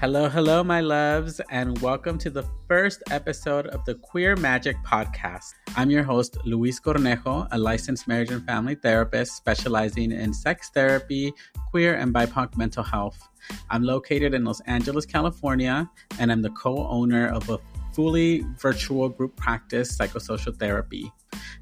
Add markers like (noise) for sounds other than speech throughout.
Hello, hello, my loves, and welcome to the first episode of the Queer Magic Podcast. I'm your host, Luis Cornejo, a licensed marriage and family therapist specializing in sex therapy, queer, and BIPOC mental health. I'm located in Los Angeles, California, and I'm the co owner of a fully virtual group practice psychosocial therapy.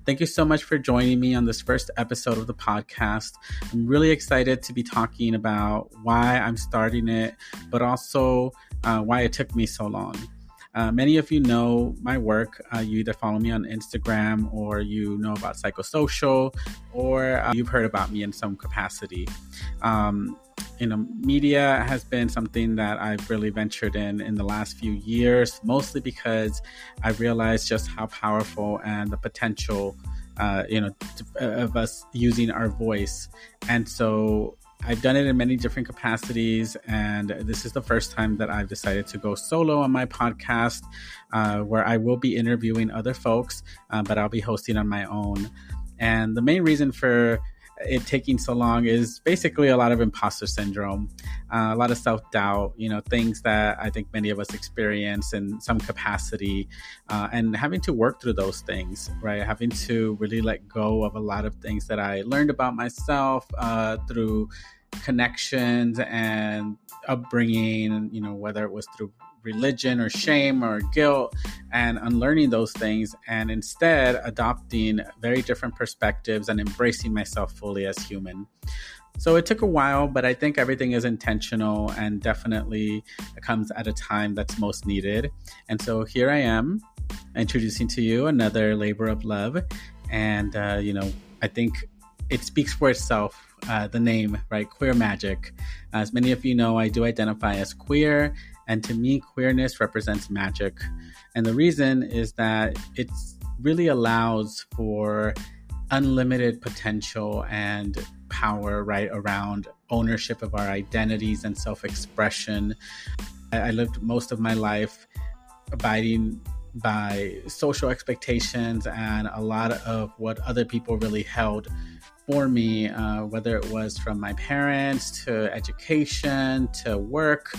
Thank you so much for joining me on this first episode of the podcast. I'm really excited to be talking about why I'm starting it, but also uh, why it took me so long. Uh, many of you know my work. Uh, you either follow me on Instagram or you know about psychosocial or uh, you've heard about me in some capacity. Um, you know, media has been something that I've really ventured in in the last few years, mostly because I realized just how powerful and the potential, uh, you know, to, of us using our voice. And so I've done it in many different capacities, and this is the first time that I've decided to go solo on my podcast, uh, where I will be interviewing other folks, uh, but I'll be hosting on my own. And the main reason for it taking so long is basically a lot of imposter syndrome, uh, a lot of self doubt, you know, things that I think many of us experience in some capacity, uh, and having to work through those things, right? Having to really let go of a lot of things that I learned about myself uh, through connections and upbringing, you know, whether it was through religion or shame or guilt and unlearning those things and instead adopting very different perspectives and embracing myself fully as human. So it took a while, but I think everything is intentional and definitely comes at a time that's most needed. And so here I am introducing to you another labor of love. And, uh, you know, I think it speaks for itself. Uh, the name, right? Queer Magic. As many of you know, I do identify as queer, and to me, queerness represents magic. And the reason is that it really allows for unlimited potential and power, right, around ownership of our identities and self expression. I lived most of my life abiding by social expectations and a lot of what other people really held for me, uh, whether it was from my parents to education to work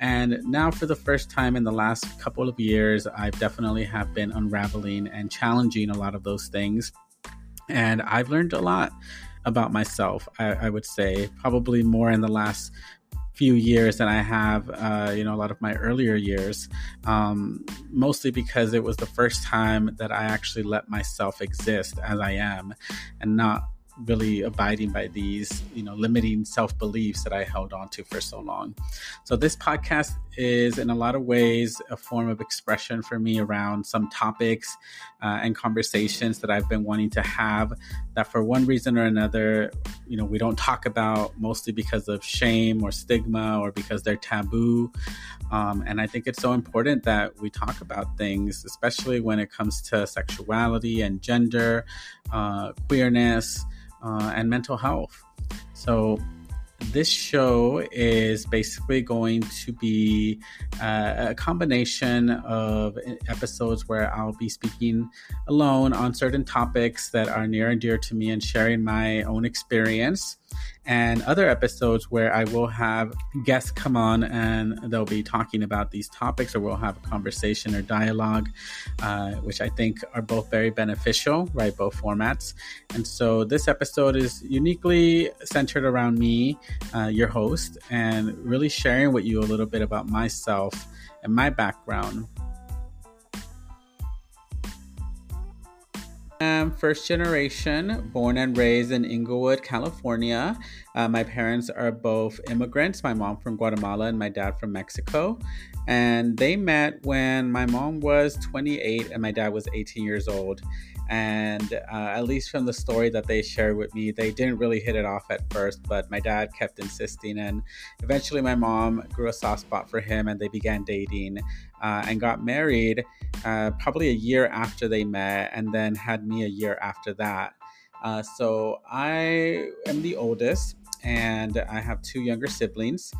and now, for the first time in the last couple of years, I've definitely have been unraveling and challenging a lot of those things. And I've learned a lot about myself, I, I would say, probably more in the last few years than I have, uh, you know, a lot of my earlier years, um, mostly because it was the first time that I actually let myself exist as I am and not really abiding by these, you know, limiting self beliefs that I held on to for so long. So this podcast is, in a lot of ways, a form of expression for me around some topics uh, and conversations that I've been wanting to have. That for one reason or another, you know, we don't talk about mostly because of shame or stigma or because they're taboo. Um, and I think it's so important that we talk about things, especially when it comes to sexuality and gender, uh, queerness uh, and mental health. So, this show is basically going to be uh, a combination of episodes where I'll be speaking alone on certain topics that are near and dear to me and sharing my own experience and other episodes where I will have guests come on and they'll be talking about these topics, or we'll have a conversation or dialogue, uh, which I think are both very beneficial, right? Both formats. And so this episode is uniquely centered around me, uh, your host, and really sharing with you a little bit about myself and my background. Am first generation, born and raised in Inglewood, California. Uh, my parents are both immigrants, my mom from Guatemala and my dad from Mexico. And they met when my mom was 28 and my dad was 18 years old. And uh, at least from the story that they shared with me, they didn't really hit it off at first, but my dad kept insisting. And eventually, my mom grew a soft spot for him and they began dating uh, and got married uh, probably a year after they met, and then had me a year after that. Uh, so I am the oldest, and I have two younger siblings.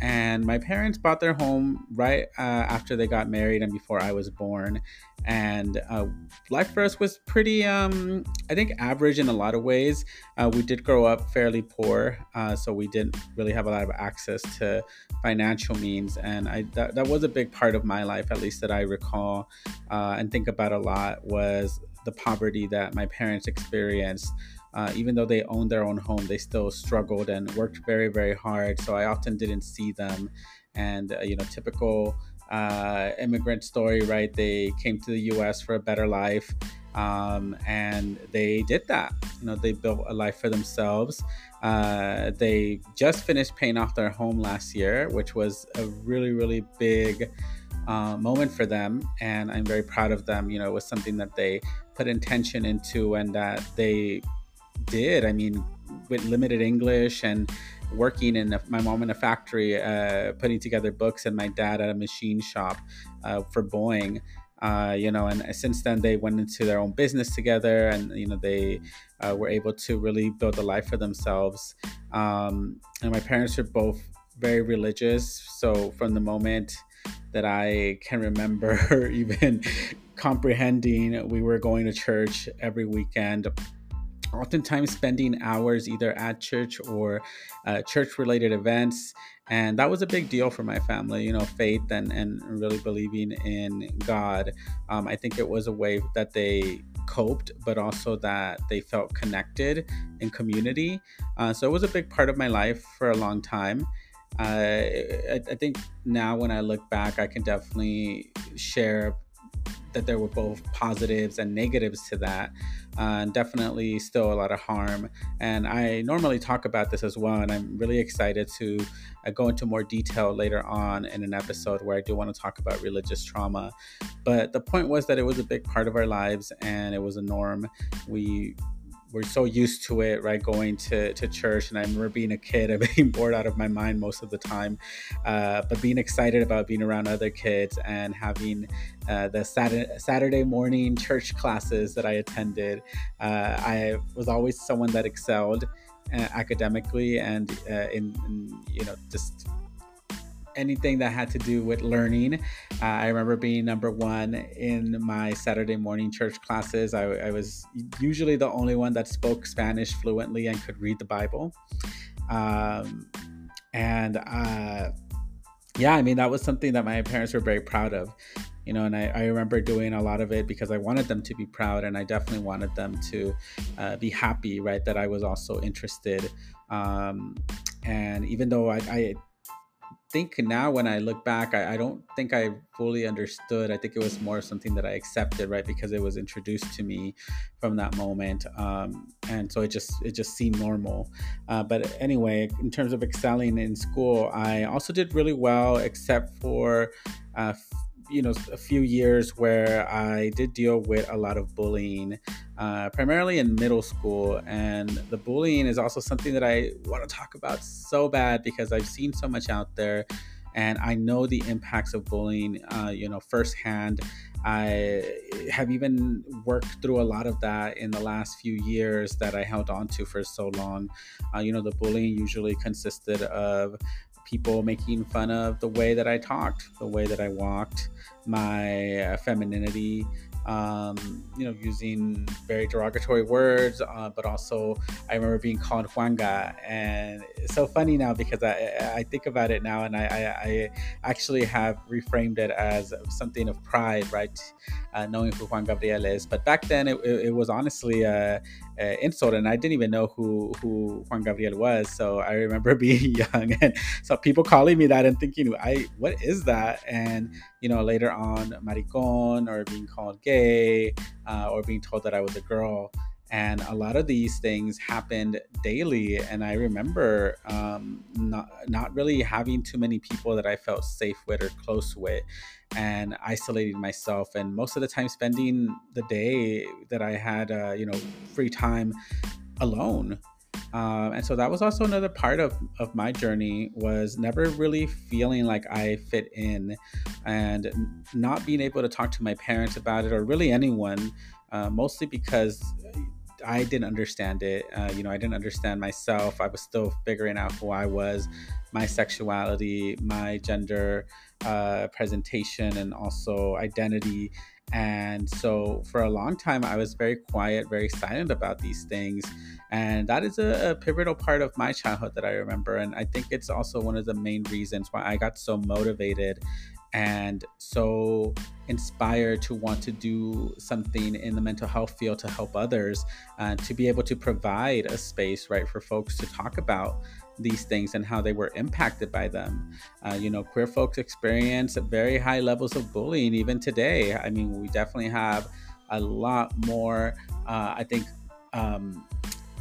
And my parents bought their home right uh, after they got married and before I was born. And uh, life for us was pretty, um, I think, average in a lot of ways. Uh, we did grow up fairly poor, uh, so we didn't really have a lot of access to financial means. And I, that, that was a big part of my life, at least that I recall uh, and think about a lot, was the poverty that my parents experienced uh, even though they owned their own home, they still struggled and worked very, very hard. So I often didn't see them. And, uh, you know, typical uh, immigrant story, right? They came to the US for a better life. Um, and they did that. You know, they built a life for themselves. Uh, they just finished paying off their home last year, which was a really, really big uh, moment for them. And I'm very proud of them. You know, it was something that they put intention into and that they did. I mean, with limited English and working in a, my mom in a factory, uh, putting together books, and my dad at a machine shop uh, for Boeing. Uh, you know, and since then they went into their own business together, and you know they uh, were able to really build a life for themselves. Um, and my parents are both very religious, so from the moment that I can remember, (laughs) even comprehending, we were going to church every weekend oftentimes spending hours either at church or uh, church related events and that was a big deal for my family you know faith and, and really believing in god. Um, i think it was a way that they coped but also that they felt connected in community. Uh, so it was a big part of my life for a long time. Uh, I, I think now when i look back i can definitely share that there were both positives and negatives to that. Uh, and definitely still a lot of harm. And I normally talk about this as well. And I'm really excited to uh, go into more detail later on in an episode where I do want to talk about religious trauma. But the point was that it was a big part of our lives and it was a norm. We we're so used to it, right? Going to, to church. And I remember being a kid (laughs) and being bored out of my mind most of the time, uh, but being excited about being around other kids and having uh, the Saturday, Saturday morning church classes that I attended. Uh, I was always someone that excelled uh, academically and uh, in, in, you know, just anything that had to do with learning. Uh, I remember being number one in my Saturday morning church classes. I, I, was usually the only one that spoke Spanish fluently and could read the Bible. Um, and uh, yeah, I mean, that was something that my parents were very proud of. You know, and I, I remember doing a lot of it because I wanted them to be proud, and I definitely wanted them to uh, be happy, right? That I was also interested. Um, and even though I, I think now when I look back, I, I, don't think I fully understood. I think it was more something that I accepted, right, because it was introduced to me from that moment, um, and so it just it just seemed normal. Uh, but anyway, in terms of excelling in school, I also did really well, except for uh, you know a few years where I did deal with a lot of bullying, uh, primarily in middle school, and the bullying is also something that I want to talk about so bad because I've seen so much out there, and I know the impacts of bullying, uh, you know, firsthand. I have even worked through a lot of that in the last few years that I held on to for so long. Uh, you know, the bullying usually consisted of people making fun of the way that I talked, the way that I walked, my uh, femininity, um, you know, using very derogatory words, uh, but also I remember being called Juanga, and it's so funny now because I, I think about it now, and I, I, I actually have reframed it as something of pride, right? Uh, knowing who Juan Gabriel is, but back then it, it, it was honestly a, a, insult, and I didn't even know who who Juan Gabriel was. So I remember (laughs) being young, and so people calling me that and thinking, I what is that? And you know, later on, maricon or being called gay uh, or being told that I was a girl. And a lot of these things happened daily. And I remember um, not, not really having too many people that I felt safe with or close with and isolating myself. And most of the time, spending the day that I had, uh, you know, free time alone um, and so that was also another part of, of my journey was never really feeling like i fit in and not being able to talk to my parents about it or really anyone uh, mostly because I didn't understand it. Uh, you know, I didn't understand myself. I was still figuring out who I was, my sexuality, my gender uh, presentation, and also identity. And so for a long time, I was very quiet, very silent about these things. And that is a, a, pivotal part of my childhood that I remember. And I think it's also one of the main reasons why I got so motivated and so inspired to want to do something in the mental health field to help others uh, to be able to provide a space right for folks to talk about these things and how they were impacted by them. Uh, you know, queer folks experience very high levels of bullying even today. I mean, we definitely have a lot more, uh, I think, um,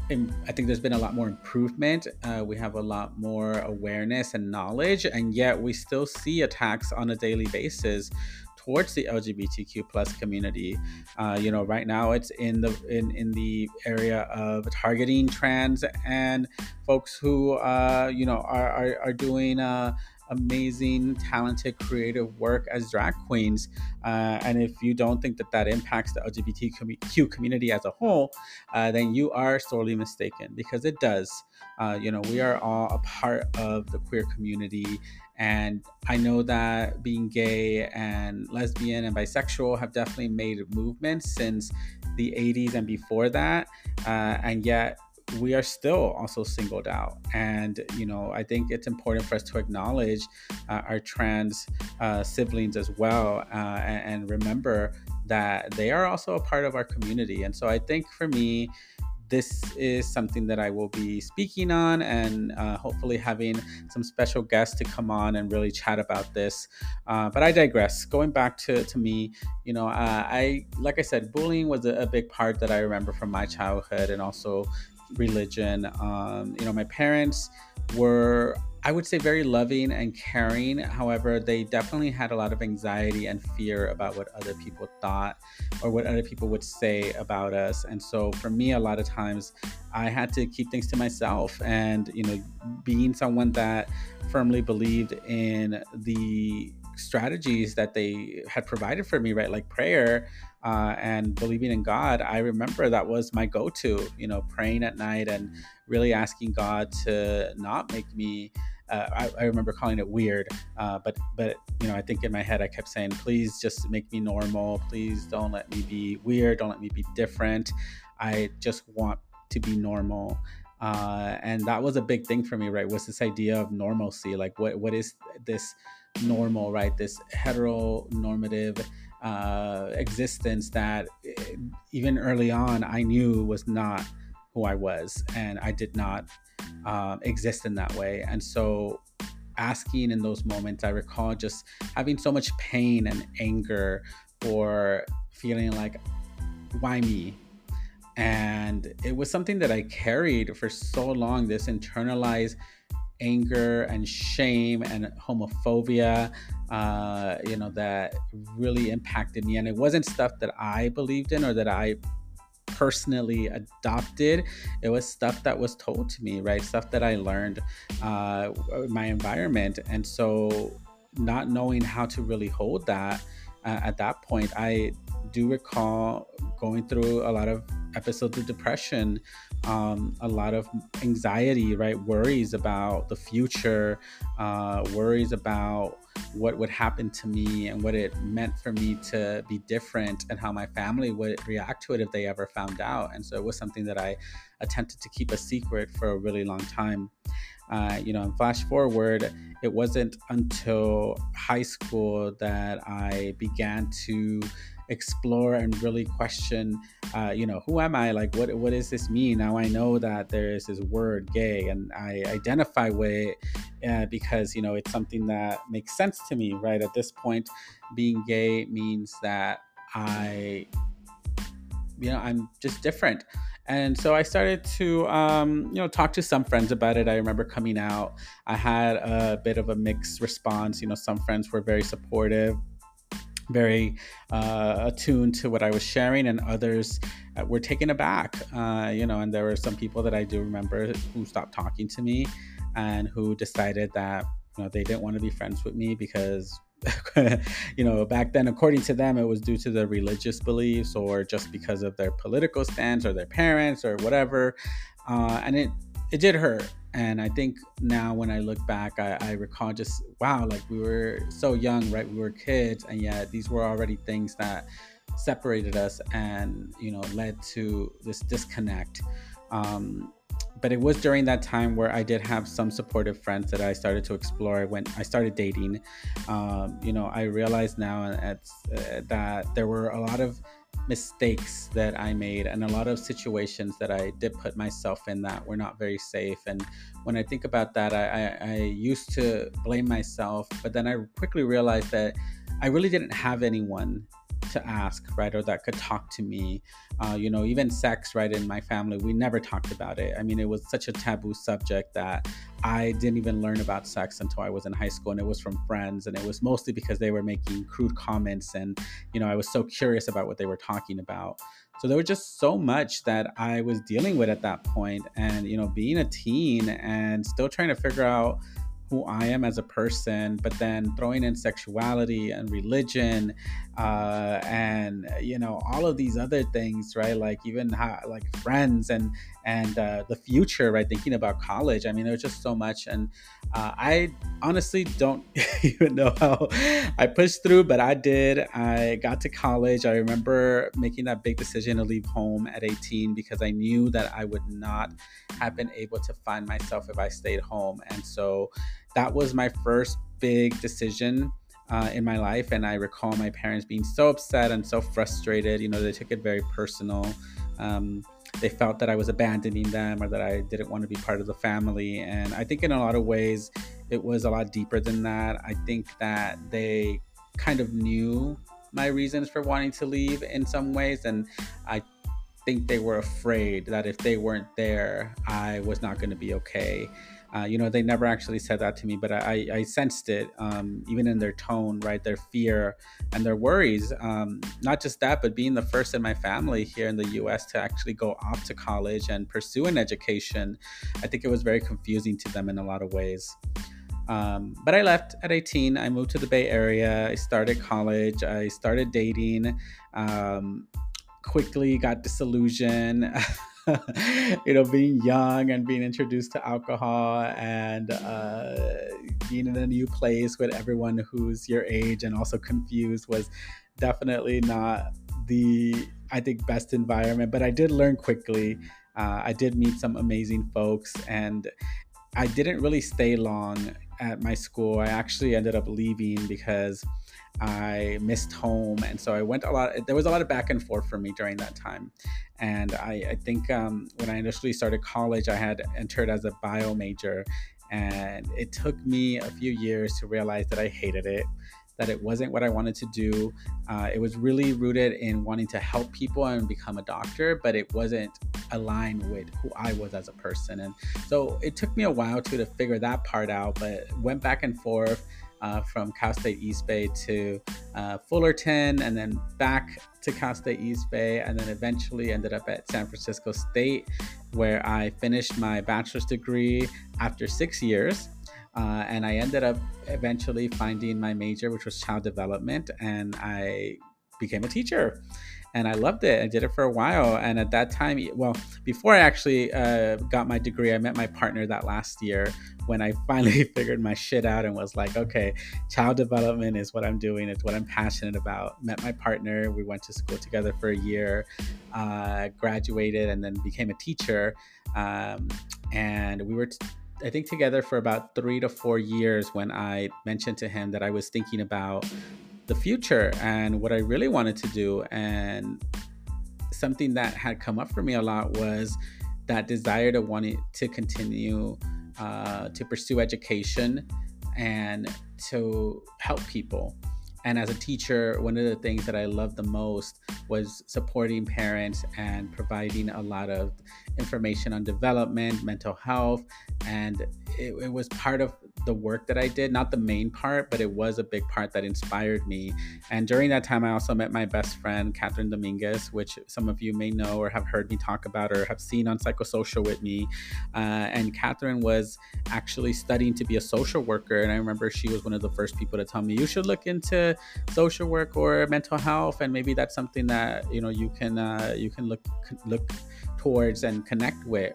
I think there's been a lot more improvement. Uh, we have a lot more awareness and knowledge, and yet we still see attacks on a daily basis towards the LGBTQ plus community. Uh, you know, right now it's in the in in the area of targeting trans and folks who uh, you know are are, are doing. Uh, amazing, talented, creative work as drag queens. Uh, and if you don't think that that impacts the LGBTQ community as a whole, uh, then you are sorely mistaken because it does. Uh, you know, we are all a part of the queer community. And I know that being gay and lesbian and bisexual have definitely made movements since the 80s and before that. Uh, and yet, we are still also singled out. And, you know, I think it's important for us to acknowledge uh, our trans uh, siblings as well uh, and, and, remember that they are also a part of our community. And so I think for me, this is something that I will be speaking on and uh, hopefully having some special guests to come on and really chat about this. Uh, but I digress. Going back to, to me, you know, uh, I, like I said, bullying was a, a, big part that I remember from my childhood and also religion. Um, you know, my parents were, I would say, very loving and caring. However, they definitely had a lot of anxiety and fear about what other people thought or what other people would say about us. And so, for me, a lot of times, I had to keep things to myself. And, you know, being someone that firmly believed in the strategies that they had provided for me, right? Like prayer uh, and believing in God. I remember that was my go to, you know, praying at night and really asking God to not make me. Uh, I, I, remember calling it weird, uh, but but you know I think in my head I kept saying, please just make me normal. Please don't let me be weird. Don't let me be different. I just want to be normal. Uh, and that was a big thing for me, right? Was this idea of normalcy? Like, what what is this normal, right? This heteronormative uh, existence that eh, even early on I knew was not who I was, and I did not uh, exist in that way. And so, asking in those moments, I recall just having so much pain and anger for feeling like, why me? And it was something that I carried for so long this internalized anger and shame and homophobia, uh, you know, that really impacted me. And it wasn't stuff that I believed in or that I personally adopted. It was stuff that was told to me, right? Stuff that I learned uh, my environment. And so, not knowing how to really hold that uh, at that point, I do recall going through a lot of episodes of depression, um, a lot of anxiety, right? Worries about the future, uh, worries about what would happen to me and what it meant for me to be different and how my family would react to it if they ever found out. And so it was something that I attempted to keep a secret for a really long time. Uh, you know, and flash forward, it wasn't until high school that I began to explore and really question uh, you know who am i? Like what what does this mean? Now i know that there is this word gay and i identify with it uh, because you know it's something that makes sense to me right? At this point being gay means that i you know i'm just different and so I started to, um, you know, talk to some friends about it. I remember coming out. I had a bit of a mixed response. You know, some friends were very supportive very uh, attuned to what I was sharing, and others uh, were taken aback. Uh, you know, and there were some people that I do remember who stopped talking to me and who decided that you know they didn't want to be friends with me because (laughs) you know, back then, according to them, it was due to their religious beliefs or just because of their political stance or their parents or whatever. Uh, and it, it did hurt. And I think now when I look back, I, I recall just, wow, like we were so young, right? We were kids, and yet these were already things that separated us and, you know, led to this disconnect. Um, but it was during that time where I did have some supportive friends that I started to explore when I started dating. Um, you know, I realize now uh, that there were a lot of mistakes that I made and a lot of situations that I did put myself in that were not very safe. And when I think about that, I, I, I used to blame myself, but then I quickly realized that I really didn't have anyone to ask, right, or that could talk to me. Uh, you know, even sex, right, in my family, we never talked about it. I mean, it was such a taboo subject that I didn't even learn about sex until I was in high school, and it was from friends, and it was mostly because they were making crude comments, and you know, I was so curious about what they were talking about. So there was just so much that I was dealing with at that point, and you know, being a teen and still trying to figure out who I am as a person, but then throwing in sexuality and religion, uh, and you know all of these other things, right? Like even how, like friends and and uh, the future, right? Thinking about college. I mean, there's just so much, and uh, I honestly don't (laughs) even know how I pushed through, but I did. I got to college. I remember making that big decision to leave home at 18 because I knew that I would not have been able to find myself if I stayed home, and so that was my first big decision uh, in my life. And I recall my parents being so upset and so frustrated. You know, they took it very personal. Um, they felt that I was abandoning them or that I didn't want to be part of the family. And I think in a lot of ways, it was a lot deeper than that. I think that they kind of knew my reasons for wanting to leave in some ways. And I think they were afraid that if they weren't there, I was not going to be okay. Uh, you know, they never actually said that to me, but I, I sensed it, um, even in their tone, right? Their fear and their worries. Um, not just that, but being the first in my family here in the US to actually go off to college and pursue an education, I think it was very confusing to them in a lot of ways. Um, but I left at 18. I moved to the Bay Area. I started college. I started dating. Um, quickly got disillusioned. (laughs) (laughs) you know, being young and being introduced to alcohol and uh, being in a new place with everyone who's your age and also confused was definitely not the, I think, best environment. But I did learn quickly. Uh, I did meet some amazing folks and I didn't really stay long at my school. I actually ended up leaving because I missed home. And so I went a lot, there was a lot of back and forth for me during that time. And I, I think um, when I initially started college, I had entered as a bio major. And it took me a few years to realize that I hated it, that it wasn't what I wanted to do. Uh, it was really rooted in wanting to help people and become a doctor, but it wasn't aligned with who I was as a person. And so it took me a while to, to figure that part out, but went back and forth uh, from Cal State East Bay to uh, Fullerton, and then back to Cal State East Bay, and then eventually ended up at San Francisco State, where I finished my bachelor's degree after six years. Uh, and I ended up eventually finding my major, which was child development, and I became a teacher and I loved it. I did it for a while. And at that time, well, before I actually uh, got my degree, I met my partner that last year when I finally (laughs) figured my shit out and was like, okay, child development is what I'm doing. It's what I'm passionate about. Met my partner. We went to school together for a year, uh, graduated, and then became a teacher. Um, and we were. T- I think together for about three to four years when I mentioned to him that I was thinking about the future and what I really wanted to do. And something that had come up for me a lot was that desire to want to continue uh, to pursue education and to help people. And as a teacher, one of the things that I loved the most was supporting parents and providing a lot of information on development, mental health, and it, it was part of the work that I did, not the main part, but it was a big part that inspired me. And during that time, I also met my best friend, Catherine Dominguez, which some of you may know or have heard me talk about or have seen on Psychosocial with me. Uh, and Catherine was actually studying to be a social worker. And I remember she was one of the first people to tell me, you should look into social work or mental health. And maybe that's something that, you know, you can, uh, you can look, look towards and connect with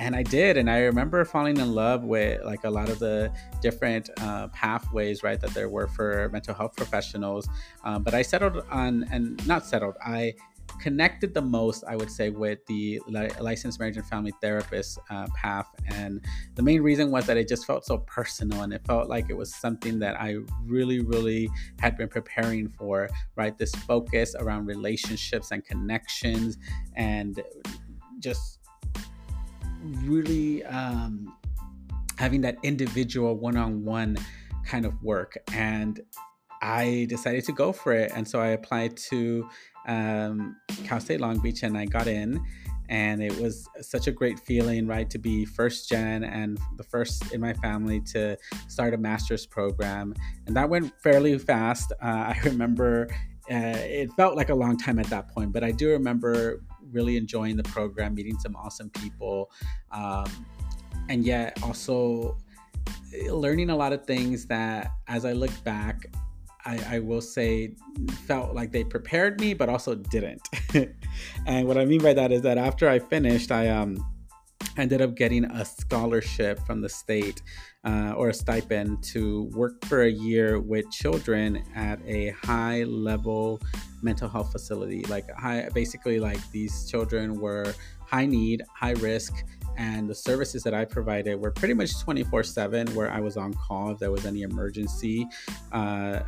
and I did, and I remember falling in love with like a lot of the different uh, pathways, right, that there were for mental health professionals. Um, but I settled on, and not settled, I connected the most, I would say, with the licensed marriage and family therapist uh, path. And the main reason was that it just felt so personal and it felt like it was something that I really, really had been preparing for, right? This focus around relationships and connections and just really um, having that individual one-on-one kind of work. And i decided to go for it. And so i applied to um, cal state long beach and i got in. And it was such a great feeling right to be first gen and the first in my family to start a master's program. And that went fairly fast. Uh, i (laughs) remember uh, it felt like a long time at that point but i do remember really enjoying the program, meeting some awesome people, um, and yet also learning a lot of things that, as I look back, I, I, will say felt like they prepared me, but also didn't. (laughs) and what I mean by that is that after I finished, I um ended up getting a scholarship from the state uh, or a stipend to work for a year with children at a high level mental health facility. Like high, basically, like these children were high need, high risk, and the services that I provided were pretty much 24 7 where I was on call if there was any emergency uh,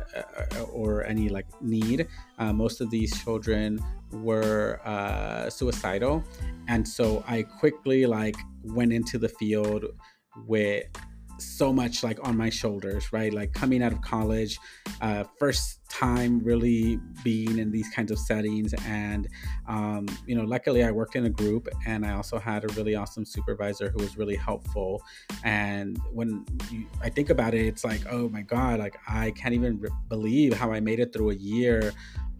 or any like need. Uh, most of these children were uh, suicidal. And so I quickly like went into the field with so much like on my shoulders, right? Like coming out of college, uh, first time really being in these kinds of settings. And, um, you know, luckily I worked in a group and I also had a really awesome supervisor who was really helpful. And when you, I think about it, it's like, oh my God, like I can't even re- believe how I made it through a year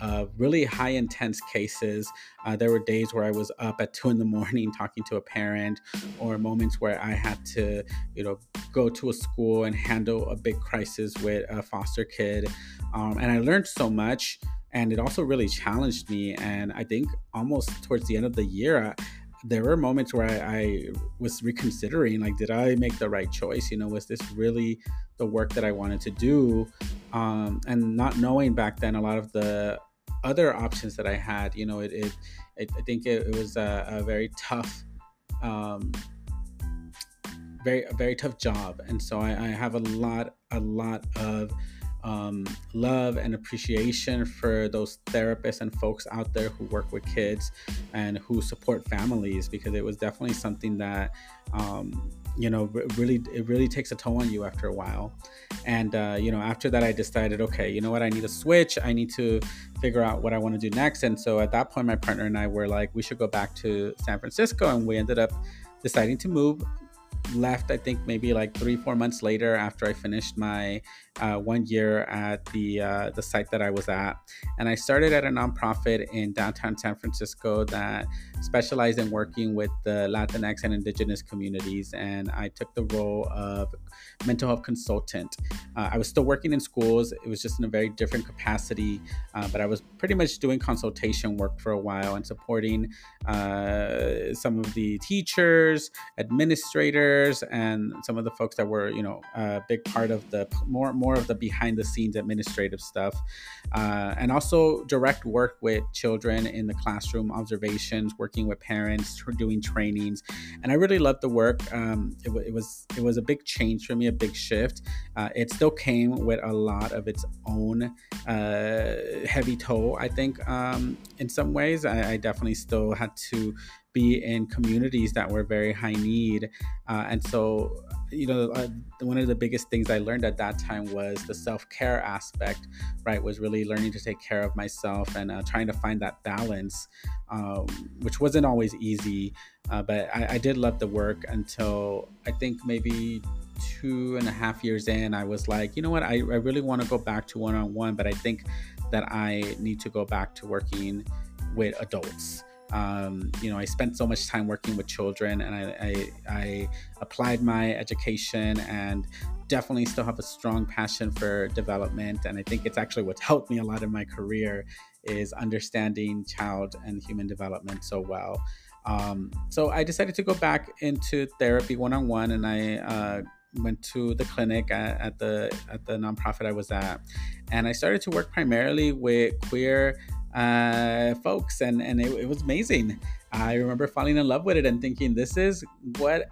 uh, really high intense cases. Uh, there were days where I was up at two in the morning (laughs) talking to a parent, or moments where I had to, you know, go to a school and handle a big crisis with a foster kid. Um, and I learned so much, and it also really challenged me. And I think almost towards the end of the year, I, there were moments where I, I, was reconsidering like did i make the right choice you know was this really the work that i wanted to do um, and not knowing back then a lot of the other options that i had you know it, it, it i think it, it was a, a, very tough um, very very tough job. And so I, I have a lot a lot of um, love and appreciation for those therapists and folks out there who work with kids and who support families because it was definitely something that um, you know really it really takes a toll on you after a while. And uh, you know after that i decided okay you know what? I need to switch. I need to figure out what i want to do next. And so at that point my partner and i were like we should go back to san francisco. And we ended up deciding to move. Left i think maybe like three four months later after i finished my uh, one year at the uh, the site that i was at. And i started at a nonprofit in downtown san francisco that specialized in working with the latinx and indigenous communities. And i took the role of mental health consultant. Uh, i was still working in schools. It was just in a very different capacity uh, but i was pretty much doing consultation work for a while and supporting uh, some of the teachers administrators and some of the folks that were, you know, a big part of the more more of the behind the scenes administrative stuff, uh, and also direct work with children in the classroom, observations, working with parents, doing trainings, and I really loved the work. Um, it, it, was it was a big change for me, a big shift. Uh, it still came with a lot of its own uh, heavy toll, I think, um, in some ways. I, I definitely still had to be in communities that were very high need. Uh, and so, you know, uh, one of the biggest things I learned at that time was the self care aspect, right? Was really learning to take care of myself and uh, trying to find that balance, um, which wasn't always easy. Uh, but I, I did love the work until I think maybe two and a half years in, I was like, you know what, I, I really want to go back to one on one, but I think that I need to go back to working with adults. Um, you know, I spent so much time working with children and I, I, I applied my education and definitely still have a strong passion for development. And I think it's actually what's (laughs) helped me a lot in my career is understanding child and human development so well. Um, so I decided to go back into therapy one on one, and I uh, went to the clinic at, at, the at the nonprofit I was at, and I started to work primarily with queer uh, folks, and and it, it was amazing. I remember falling in love with it and thinking, this is what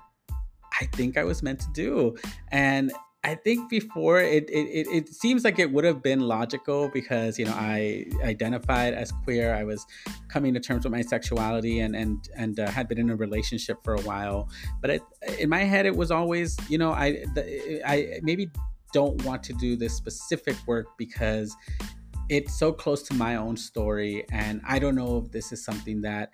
I think I was meant to do, and I think before it, it, it, seems like it would have been logical because, you know, I identified as queer. I was coming to terms with my sexuality and, and, and uh, had been in a relationship for a while. But it, in my head, it was always, you know, I, I maybe don't want to do this specific work because it's so close to my own story. And I don't know if this is something that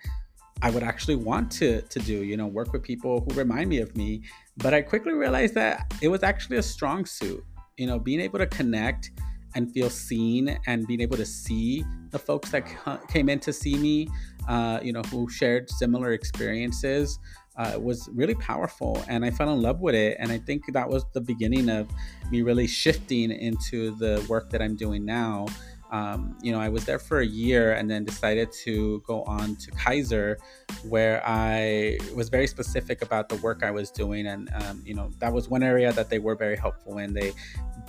I would actually want to to do, you know, work with people who remind me of me. But I quickly realized that it was actually a strong suit, you know, being able to connect and feel seen and being able to see the folks that came in to see me, uh, you know, who shared similar experiences. Uh, was really powerful and I fell in love with it. And I think that was the beginning of me really shifting into the work that I'm doing now um, you know, I was there for a year and then decided to go on to Kaiser, where I was very specific about the work I was doing. And, um, you know, that was one area that they were very helpful in. They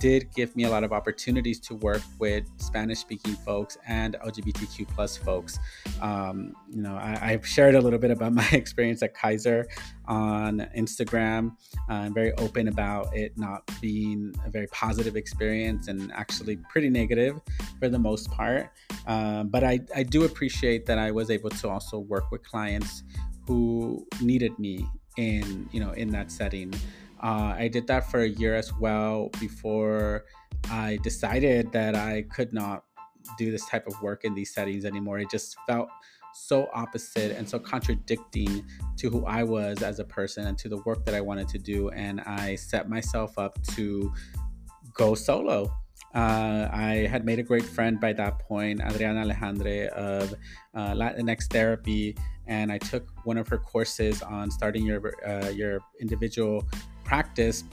did give me a lot of opportunities to work with Spanish speaking folks and LGBTQ plus folks. Um, you know, I, have shared a little bit about (laughs) my experience at Kaiser on Instagram. Uh, I'm very open about it not being a very positive experience and actually pretty negative for the most part. Uh, but I, I do appreciate that I was able to also work with clients who needed me in you know in that setting. Uh, I did that for a year as well before I decided that I could not do this type of work in these settings anymore. It just felt so opposite and so contradicting to who I was as a person and to the work that I wanted to do. And I set myself up to go solo. Uh, I had made a great friend by that point, Adriana Alejandre of uh, Latinx Therapy, and I took one of her courses on starting your uh, your individual practice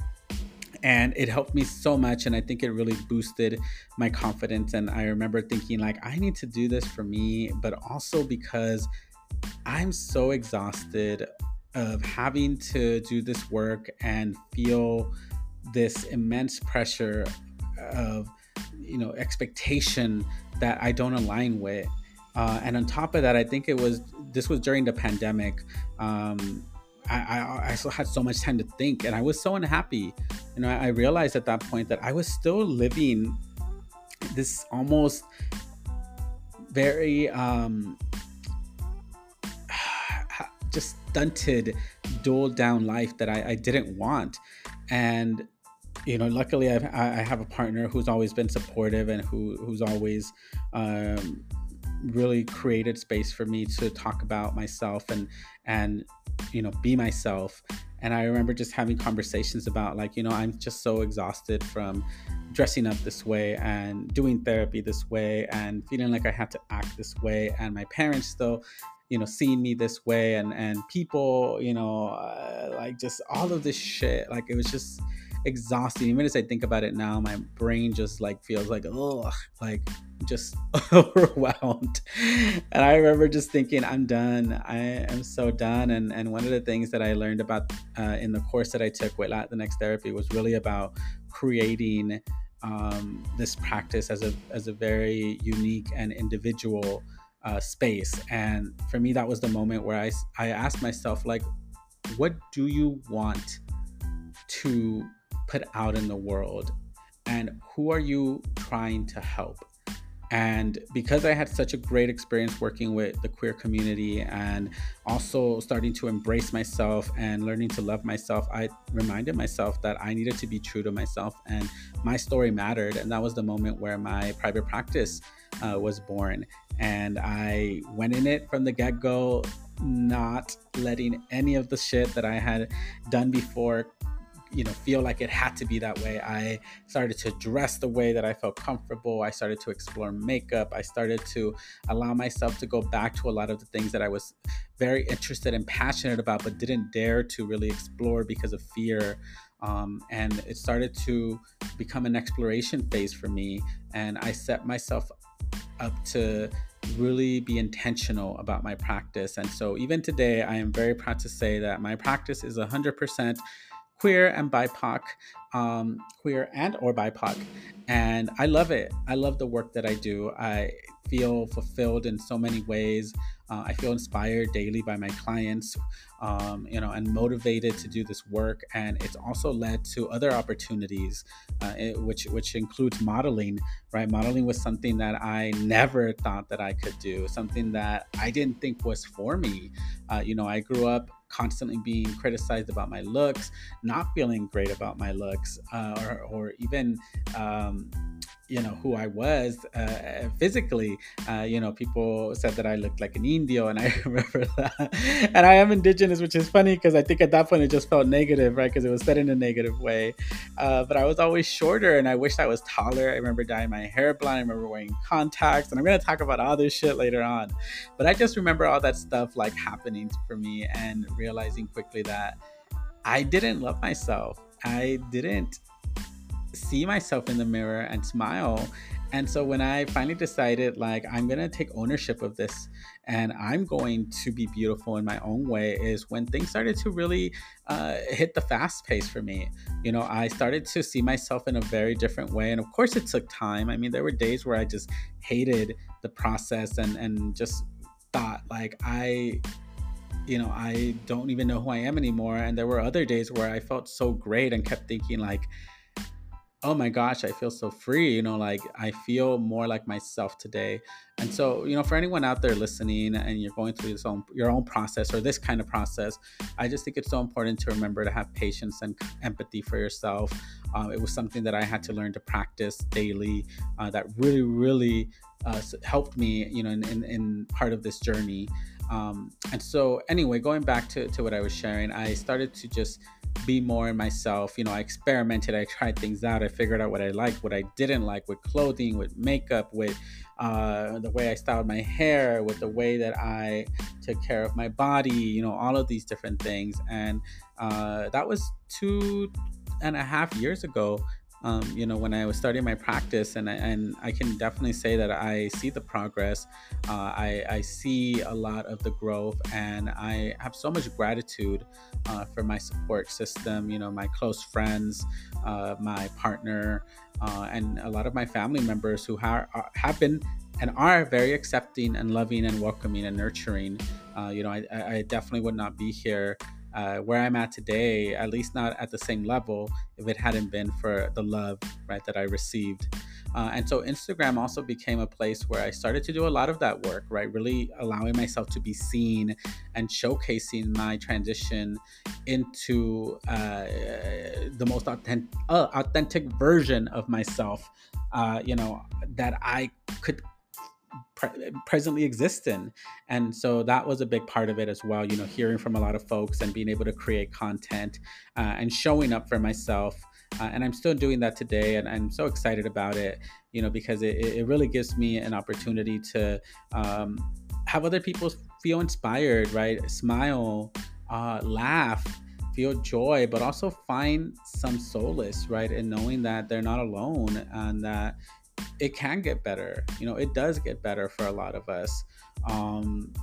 and it helped me so much and i think it really boosted my confidence and i remember thinking like i need to do this for me but also because i'm so exhausted of having to do this work and feel this immense pressure of you know expectation that i don't align with. Uh, and on top of that i think it was this was during the pandemic um, I, I, still had so much time to think and I was so unhappy. You know, I, I realized at that point that I was still living this almost very um, (sighs) just stunted, dulled down life that I, I didn't want. And you know, luckily I've, I have a partner who's always been supportive and who who's always um, really created space for me to talk about myself and and you know be myself. And i remember just having conversations about like you know i'm just so exhausted from dressing up this way and doing therapy this way and feeling like i had to act this way. And my parents still you know seeing me this way and and people you know uh, like just all of this shit. Like it was just exhausting. Even as I think about it now, my brain just like feels like oh, like just (laughs) overwhelmed. And I remember just thinking, I'm done. I am so done. And and one of the things that I learned about uh, in the course that I took with Latinx therapy was really about creating um, this practice as a as a very unique and individual uh, space. And for me, that was the moment where I I asked myself like, what do you want to put out in the world and who are you trying to help and because I had such a great experience working with the queer community and also starting to embrace myself and learning to love myself, I reminded myself that I needed to be true to myself and my story mattered. And that was the moment where my private practice uh, was born. And I went in it from the get go, not letting any of the shit that I had done before you know feel like it had to be that way. I started to dress the way that i felt comfortable. I started to explore makeup. I started to allow myself to go back to a lot of the things that i was very interested and passionate about but didn't dare to really explore because of fear. Um, and it started to become an exploration phase for me and i set myself up to really be intentional about my practice. And so, even today, I am very proud to say that my practice is 100% queer and BIPOC, um, queer and or BIPOC, and I love it. I love the work that I do. I feel fulfilled in so many ways. Uh, I feel inspired daily by my clients, um, you know, and motivated to do this work. And it's also led to other opportunities, uh, it, which which includes modeling. Right, modeling was something that I never thought that I could do, something that I didn't think was for me. Uh, you know, I grew up constantly being criticized about my looks, not feeling great about my looks, uh, or, or even um, you know who I was uh, physically. Uh, you know, people said that I looked like an Indio, and I (laughs) remember that. and I am indigenous, which is funny because I think at that point it just felt negative, right? Because it was said in a negative way. Uh, but I was always shorter, and I wished I was taller. I remember dyeing my hair blonde. I remember wearing contacts, and I'm gonna talk about all this shit later on. But I just remember all that stuff like happening for me, and realizing quickly that I didn't love myself. I didn't see myself in the mirror and smile. And so when I finally decided, like, I'm to take ownership of this and I'm going to be beautiful in my own way, is when things started to really uh, hit the fast pace for me. You know, I started to see myself in a very different way. And of course, it took time. I mean, there were days where I just hated the process and, and just thought, like, I you know, I don't even know who I am anymore. And there were other days where I felt so great and kept thinking, like, oh my gosh, I feel so free. You know, like I feel more like myself today. And so, you know, for anyone out there listening and you're going through own, your own process or this kind of process, I just think it's so important to remember to have patience and empathy for yourself. Uh, it was something that I had to learn to practice daily uh, that really, really uh, helped me, you know, in, in, in part of this journey. Um, and so, anyway, going back to, to what I was sharing, I started to just be more in myself. You know, I experimented, I tried things out, I figured out what I liked, what I didn't like with clothing, with makeup, with uh, the way I styled my hair, with the way that I took care of my body, you know, all of these different things. And uh, that was two and a half years ago um, you know, when I was starting my practice, and I, and I can definitely say that I see the progress. Uh, I, I see a lot of the growth, and I have so much gratitude uh, for my support system. You know, my close friends, uh, my partner, uh, and a lot of my family members who ha- have been and are very accepting and loving and welcoming and nurturing. Uh, you know, I, I definitely would not be here uh, where I'm at today, at least not at the same level, if it hadn't been for the love, right, that I received. Uh, and so Instagram also became a place where I started to do a lot of that work, right? Really allowing myself to be seen and showcasing my transition into uh, the most authentic, uh, authentic version of myself, uh, you know, that I could pre- presently exist in. And so that was a big part of it as well, you know, hearing from a lot of folks and being able to create content uh, and showing up for myself. Uh, and I'm still doing that today, and I'm so excited about it, you know, because it, it really gives me an opportunity to um, have other people feel inspired, right? Smile, uh, laugh, feel joy, but also find some solace, right? In knowing that they're not alone and that it can get better. You know, it does get better for a lot of us. Um,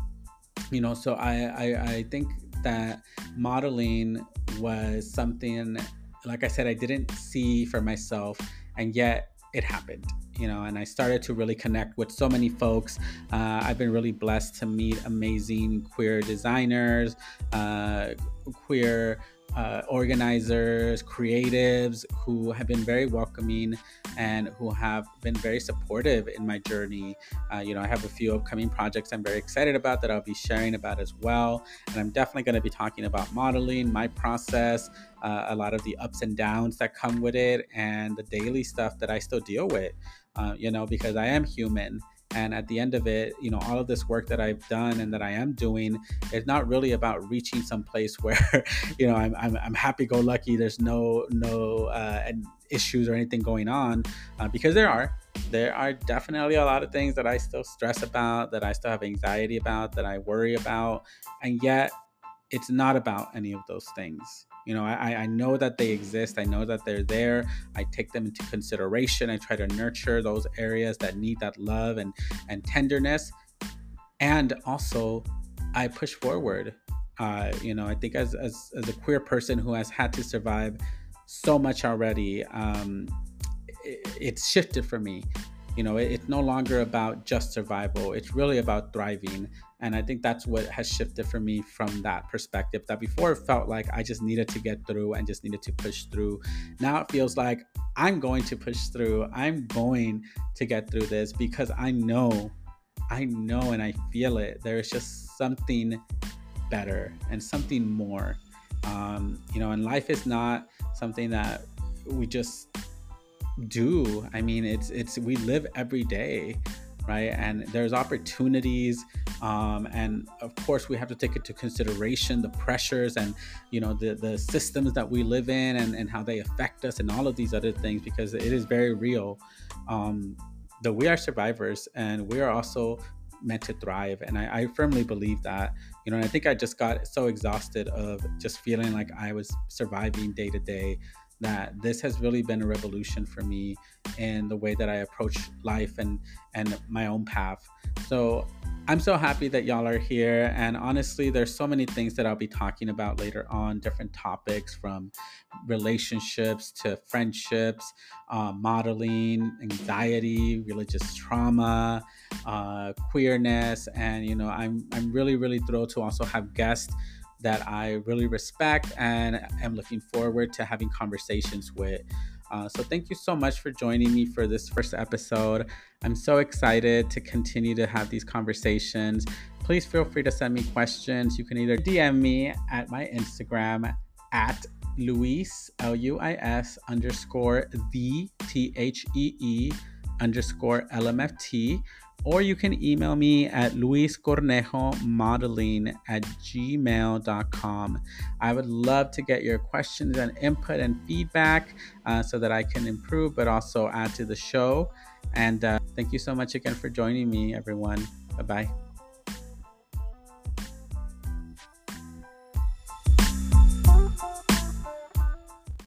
you know, so I, I, I think that modeling was something, like I said, I didn't see for myself, and yet it happened you know and i started to really connect with so many folks uh, i've been really blessed to meet amazing queer designers uh, queer uh, organizers, creatives who have been very welcoming and who have been very supportive in my journey. Uh, you know, I have a few upcoming projects I'm very excited about that I'll be sharing about as well. And I'm definitely going to be talking about modeling, my process, uh, a lot of the ups and downs that come with it, and the daily stuff that I still deal with, uh, you know, because I am human and at the end of it, you know, all of this work that I've done and that I am doing is not really about reaching some place (laughs) where, you know, I'm, I'm, I'm happy go lucky. There's no, no uh, issues or anything going on uh, because there are. There are definitely a lot of things that I still stress about, that I still have anxiety about, that I worry about. And yet, it's not about any of those things. You know, I, I know that they exist. I know that they're there. I take them into consideration. I try to nurture those areas that need that love and, and tenderness. And also, I push forward. Uh, you know, I think as, as, as a queer person who has had to survive so much already, um, it, it's shifted for me. You know, it, it's no longer about just survival, it's really about thriving. And I think that's what has shifted for me from that perspective. That before it felt like I just needed to get through and just needed to push through. Now it feels like I'm going to push through. I'm going to get through this because I know, I know, and I feel it. There is just something better and something more. Um, you know, and life is not something that we just do. I mean, it's it's we live every day right? And there's opportunities, um, and of course we have to take into consideration the pressures and you know the the systems that we live in and and how they affect us and all of these other things because it is very real. Um, that we are survivors and we are also meant to thrive and I, I, firmly believe that you know and i think i just got so exhausted of just feeling like i was surviving day to day that this has really been a revolution for me in the way that I approach life and and my own path. So I'm so happy that y'all are here. And honestly, there's so many things that I'll be talking about later on, different topics from relationships to friendships, uh, modeling, anxiety, religious trauma, uh, queerness. And, you know, I'm, I'm really, really thrilled to also have guests that I really respect and am looking forward to having conversations with. Uh, so, thank you so much for joining me for this first episode. I'm so excited to continue to have these conversations. Please feel free to send me questions. You can either DM me at my Instagram at Luis, L U I S underscore the T H E E underscore LMFT, or you can email me at luiscornejomodeling at gmail.com. I would love to get your questions and input and feedback uh, so that I can improve, but also add to the show. And uh, thank you so much again for joining me, everyone. Bye bye.